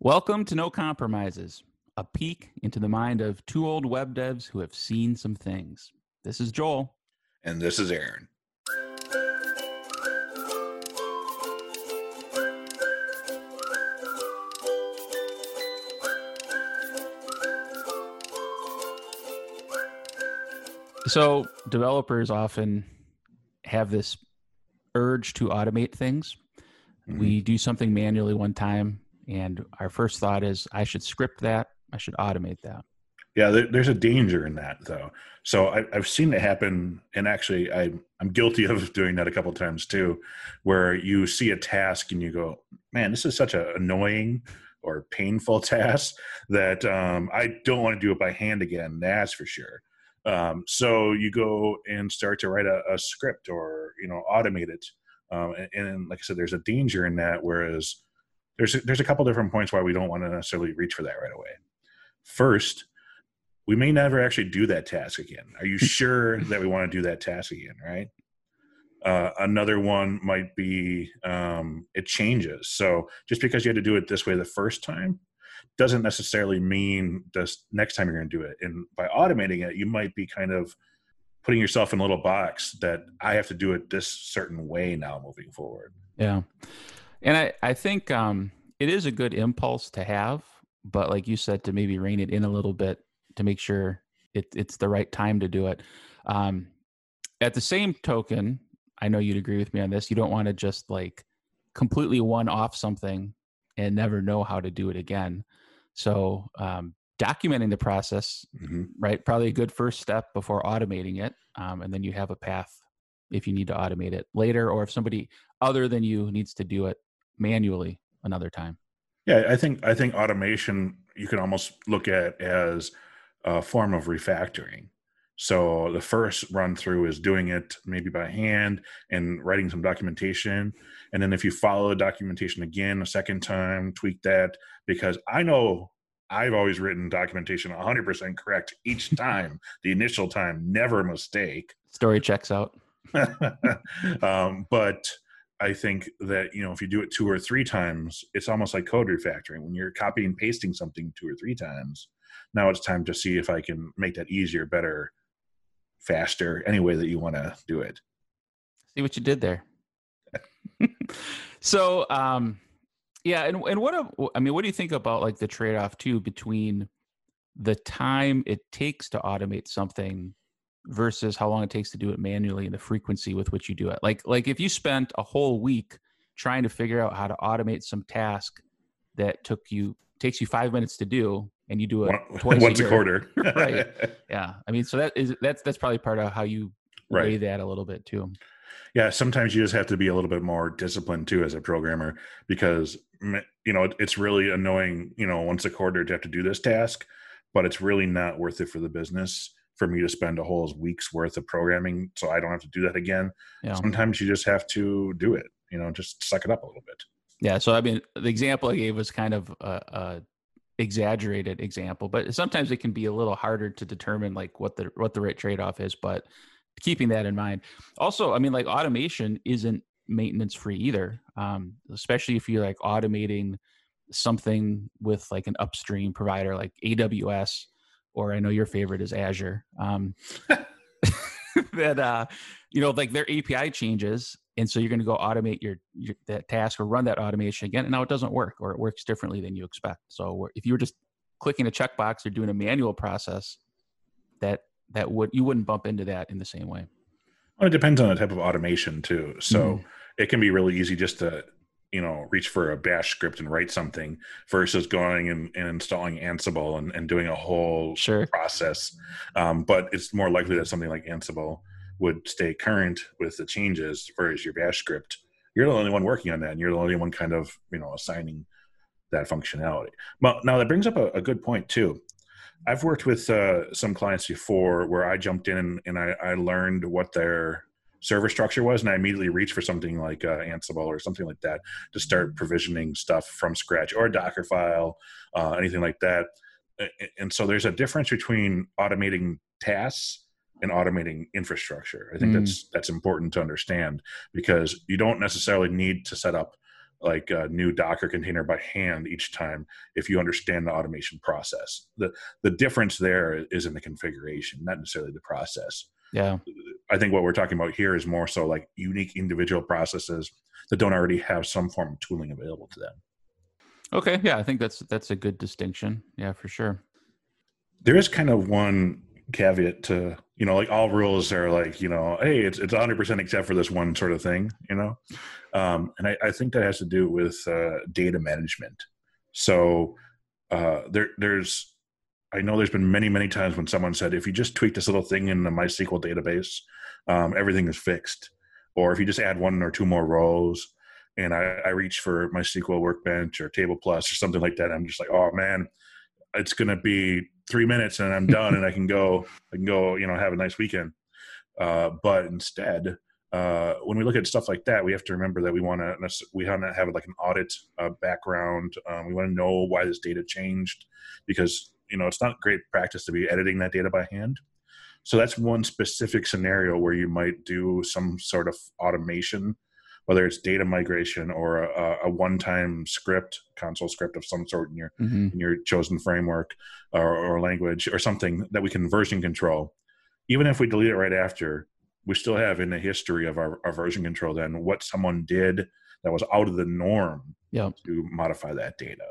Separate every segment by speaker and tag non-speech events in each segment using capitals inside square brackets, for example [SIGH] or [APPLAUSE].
Speaker 1: Welcome to No Compromises, a peek into the mind of two old web devs who have seen some things. This is Joel.
Speaker 2: And this is Aaron.
Speaker 1: So, developers often have this urge to automate things.
Speaker 2: Mhm.
Speaker 1: We do something manually one time, and our first thought is, I should script that, I should automate that.
Speaker 2: Yeah, there, there's a danger in that though. So I, I've seen it happen, and actually, I, I'm guilty [LAUGHS] of doing that a couple times too, where you see a task and you go, "Man, this is such an annoying or painful [LAUGHS] task that um, I don't want to do it by hand again." That's for sure. Um, so you go and start to write a, a script or you know automate it, um, and, and like I said, there's a danger in that. Whereas there's a, there's a couple different points why we don't want to necessarily reach for that right away. First, we may never actually do that task again. Are you [LAUGHS] sure that we want to do that task again? Right. Uh, another one might be um, it changes. So just because you had to do it this way the first time doesn't necessarily mean this next time you're going to do it. And by automating it, you might be kind of putting yourself in a little box that I have to do it this certain way now moving forward.
Speaker 1: Yeah. And I, I think um, it is a good impulse to have, but like you said, to maybe rein it in a little bit to make sure it, it's the right time to do it. Um, at the same token, I know you'd agree with me on this. You don't want to just like completely one off something and never know how to do it again. So, um, documenting the process,
Speaker 2: hmm
Speaker 1: right? Probably a good first step before automating it. Um, and then you have a path if you need to automate it later, or if somebody other than you needs to do it manually another time.
Speaker 2: Yeah, I think I think automation you can almost look at as a form of refactoring. So the first run through is doing it maybe by hand and writing some documentation, and then if you follow the documentation again a second time, tweak that because I know I've always written documentation 100% correct each [LAUGHS] time. the initial time, never a mistake.
Speaker 1: Story checks out. [LAUGHS]
Speaker 2: um, but I think that you know if you do it two or three times, it's almost like code refactoring. When you're copying and pasting something two or three times, now it's time to see if I can make that easier, better, faster, any way that you want to do it.
Speaker 1: See what you did there. so, um, yeah, and and what I mean, what do you think about like the trade off too between the time it takes to automate something versus how long it takes to do it manually and the frequency with which you do it. Like like if you spent a whole week trying to figure out how to automate some task that took you takes you five minutes to do, and you do it [LAUGHS] twice
Speaker 2: Once
Speaker 1: a,
Speaker 2: a, quarter, [LAUGHS]
Speaker 1: Right. [LAUGHS] Yeah, I mean, so that is that's that's probably part of how you weigh
Speaker 2: right.
Speaker 1: that a little bit too.
Speaker 2: Yeah, sometimes you just have to be a little bit more disciplined too as a programmer because you know it's really annoying. You know, once a quarter to have to do this task, but it's really not worth it for the business for me to spend a whole week's worth of programming so I don't have to do that again.
Speaker 1: Yeah.
Speaker 2: Sometimes you just have to do it. You know, just suck it up a little bit.
Speaker 1: Yeah. So I mean, the example I gave was kind of a, a exaggerated example, but sometimes it can be a little harder to determine like what the what the right trade off is. But keeping that in mind, also, I mean, like automation isn't maintenance free either, um, especially if you're like automating something with like an upstream provider like AWS, or I know your favorite is Azure. Um, [LAUGHS] [LAUGHS] that uh, you know, like their API changes, and so you're going to go automate your, your that task or run that automation again, and now it doesn't work, or it works differently than you expect. So if you were just clicking a checkbox or doing a manual process, that that would you wouldn't bump into that in the same way.
Speaker 2: Well, it depends on the type of automation too. So
Speaker 1: Mhm.
Speaker 2: it can be really easy just to you know reach for a bash script and write something versus going and, and installing ansible and, and doing a whole
Speaker 1: Sure.
Speaker 2: process. Um, but it's more likely that something like ansible would stay current with the changes whereas your bash script. You're the only one working on that and you're the only one kind of you know assigning that functionality. Well now that brings up a, a good point too. I've worked with uh, some clients before where i jumped in and I, I learned what their server structure was and i immediately reached for something like uh, ansible or something like that to start provisioning stuff from scratch or a docker file uh, anything like that and so there's a difference between automating tasks and automating infrastructure i think
Speaker 1: Mm.
Speaker 2: that's that's important to understand because you don't necessarily need to set up like a new Docker container by hand each time if you understand the automation process. The the difference there is in the configuration, not necessarily the process.
Speaker 1: Yeah.
Speaker 2: I think what we're talking about here is more so like unique individual processes that don't already have some form of tooling available to them.
Speaker 1: Okay, yeah, I think that's that's a good distinction. Yeah, for sure.
Speaker 2: There is kind of one caveat to you know like all rules are like you know hey it's it's 100% except for this one sort of thing you know um, and I, I, think that has to do with uh, data management so uh, there there's i know there's been many many times when someone said if you just tweak this little thing in the mysql database um, everything is fixed or if you just add one or two more rows and I, I reach for MySQL Workbench or Table Plus or something like that, I'm just like, oh man, it's to be three minutes and I'm done and I can go, I can go, you know, have a nice weekend. Uh, but instead, uh, when we look at stuff like that, we have to remember that we want to we want to have like an audit uh, background. Um, we want to know why this data changed because you know it's not great practice to be editing that data by hand. So that's one specific scenario where you might do some sort of automation whether it's data migration or a, a one-time script, console script of some sort in your mm-hmm. in your chosen framework or, or language or something that we can version control. Even if we delete it right after, we still have in the history of our, our version control then what someone did that was out of the norm
Speaker 1: yep.
Speaker 2: to modify that data.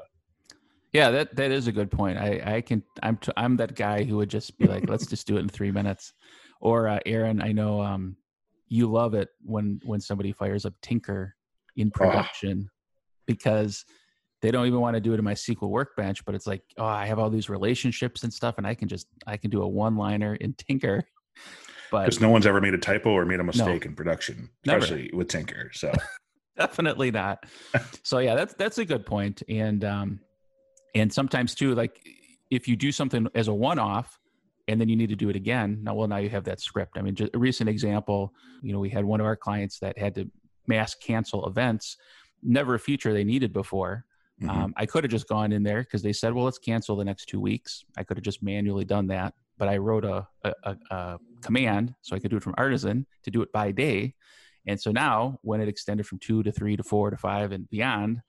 Speaker 1: Yeah, that that is a good point. I I can I'm t- I'm that guy who would just be like, let's [LAUGHS] just do it in three minutes. Or uh, Aaron, I know um, you love it when when somebody fires up Tinker in ah. production oh. because they don't even want to do it in MySQL workbench, but it's like, oh, I have all these relationships and stuff, and I can just I can do a one liner in Tinker.
Speaker 2: But because no one's ever made a typo or made a mistake no, in production, especially never. with Tinker. So [LAUGHS]
Speaker 1: definitely not. [LAUGHS] so yeah, that's that's a good point. And um and sometimes too, like if you do something as a one off, and then you need to do it again. Now, well, now you have that script. I mean, just a recent example, you know, we had one of our clients that had to mass cancel events, never a feature they needed before. Mm-hmm. Um, I could have just gone in there because they said, well, let's cancel the next two weeks. I could have just manually done that, but I wrote a, a, a, a command so I could do it from Artisan to do it by day. And so now, when it extended from two to three to four to five and beyond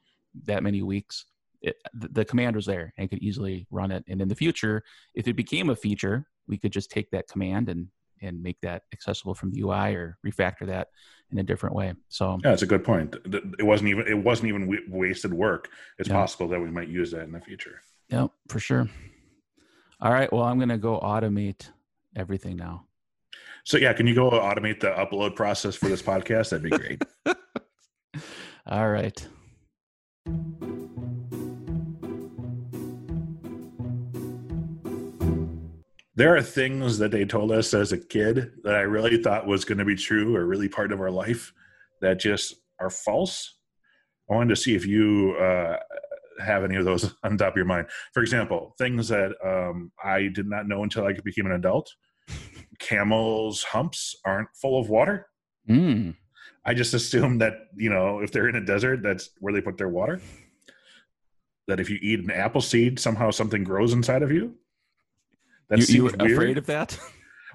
Speaker 1: that many weeks, it, the command was there and could easily run it. And in the future, if it became a feature, we could just take that command and and make that accessible from the UI or refactor that in a different way. So
Speaker 2: yeah, that's a good point. It wasn't even it wasn't even wasted work. It's yeah. possible that we might use that in the future.
Speaker 1: Yeah, for sure. All right. Well, I'm going to go automate everything now.
Speaker 2: So yeah, can you go automate the upload process for this podcast? That'd be great. [LAUGHS]
Speaker 1: All right.
Speaker 2: There are things that they told us as a kid that I really thought was going to be true or really part of our life that just are false. I wanted to see if you uh, have any of those [LAUGHS] on top of your mind. For example, things that um, I did not know until I became an adult. Camels' humps aren't full of water.
Speaker 1: Mm.
Speaker 2: I just assumed that you know if they're in a desert, that's where they put their water. That if you eat an apple seed, somehow something grows inside of you.
Speaker 1: That you, you were weird. afraid of that? [LAUGHS]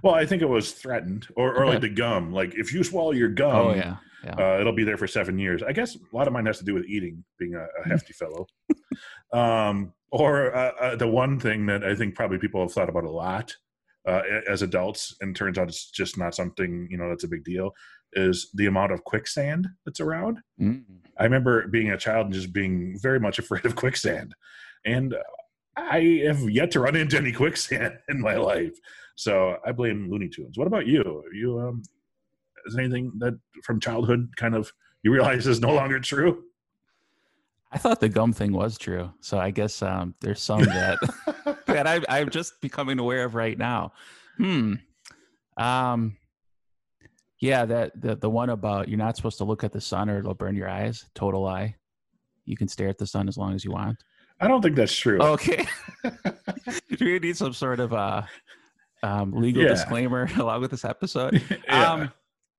Speaker 2: Well, I think it was threatened, or or like the gum. Like if you swallow your gum,
Speaker 1: oh yeah, yeah.
Speaker 2: Uh, it'll be there for seven years. I guess a lot of mine has to do with eating, being a, a hefty fellow. [LAUGHS] Um, or uh, uh, the one thing that I think probably people have thought about a lot uh, as adults, and turns out it's just not something you know that's a big deal, is the amount of quicksand that's around. Mm. I remember being a child and just being very much afraid of quicksand, and I have yet to run into any quicksand [LAUGHS] in my life. So I blame Looney Tunes. What about you? Are you um, is anything that from childhood kind of you realize is no longer true?
Speaker 1: I thought the gum thing was true. So I guess um, there's some [LAUGHS] that [LAUGHS] that I, I'm just becoming aware of right now. Hmm. Um. Yeah, that the the one about you're not supposed to look at the sun or it'll burn your eyes. Total lie. You can stare at the sun as long as you want.
Speaker 2: I don't think that's true.
Speaker 1: Okay. [LAUGHS] [LAUGHS] Do we need some sort of uh, um, legal yeah. disclaimer [LAUGHS] along with this episode? yeah. Um,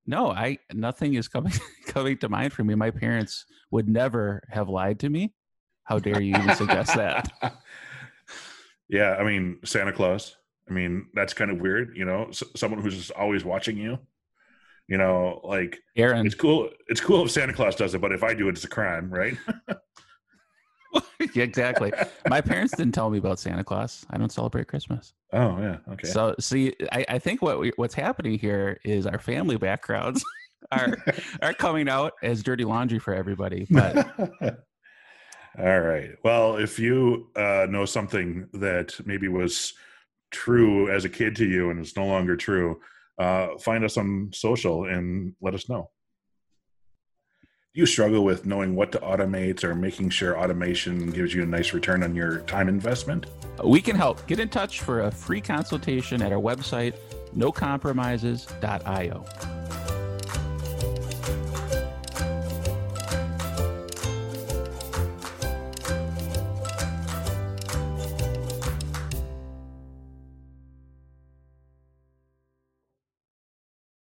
Speaker 1: no, I nothing is coming coming to mind for me. My parents would never have lied to me. How dare you even suggest that?
Speaker 2: Yeah, I mean Santa Claus. I mean that's kind of weird, you know. S- someone who's just always watching you. You know, like
Speaker 1: Aaron.
Speaker 2: it's cool. It's cool if Santa Claus does it, but if I do it, it's a crime, right? [LAUGHS]
Speaker 1: yeah, exactly. My parents didn't tell me about Santa Claus. I don't celebrate Christmas.
Speaker 2: oh yeah, okay.
Speaker 1: So, see, I, I think what we, what's happening here is our family backgrounds [LAUGHS] are are coming out as dirty laundry for everybody. But [LAUGHS]
Speaker 2: All right. Well, if you uh, know something that maybe was true as a kid to you and is no longer true, uh, find us on social and let us know. Do you struggle with knowing what to automate or making sure automation gives you a nice return on your time investment?
Speaker 1: we can help. Get in touch for a free consultation at our website, nocompromises.io.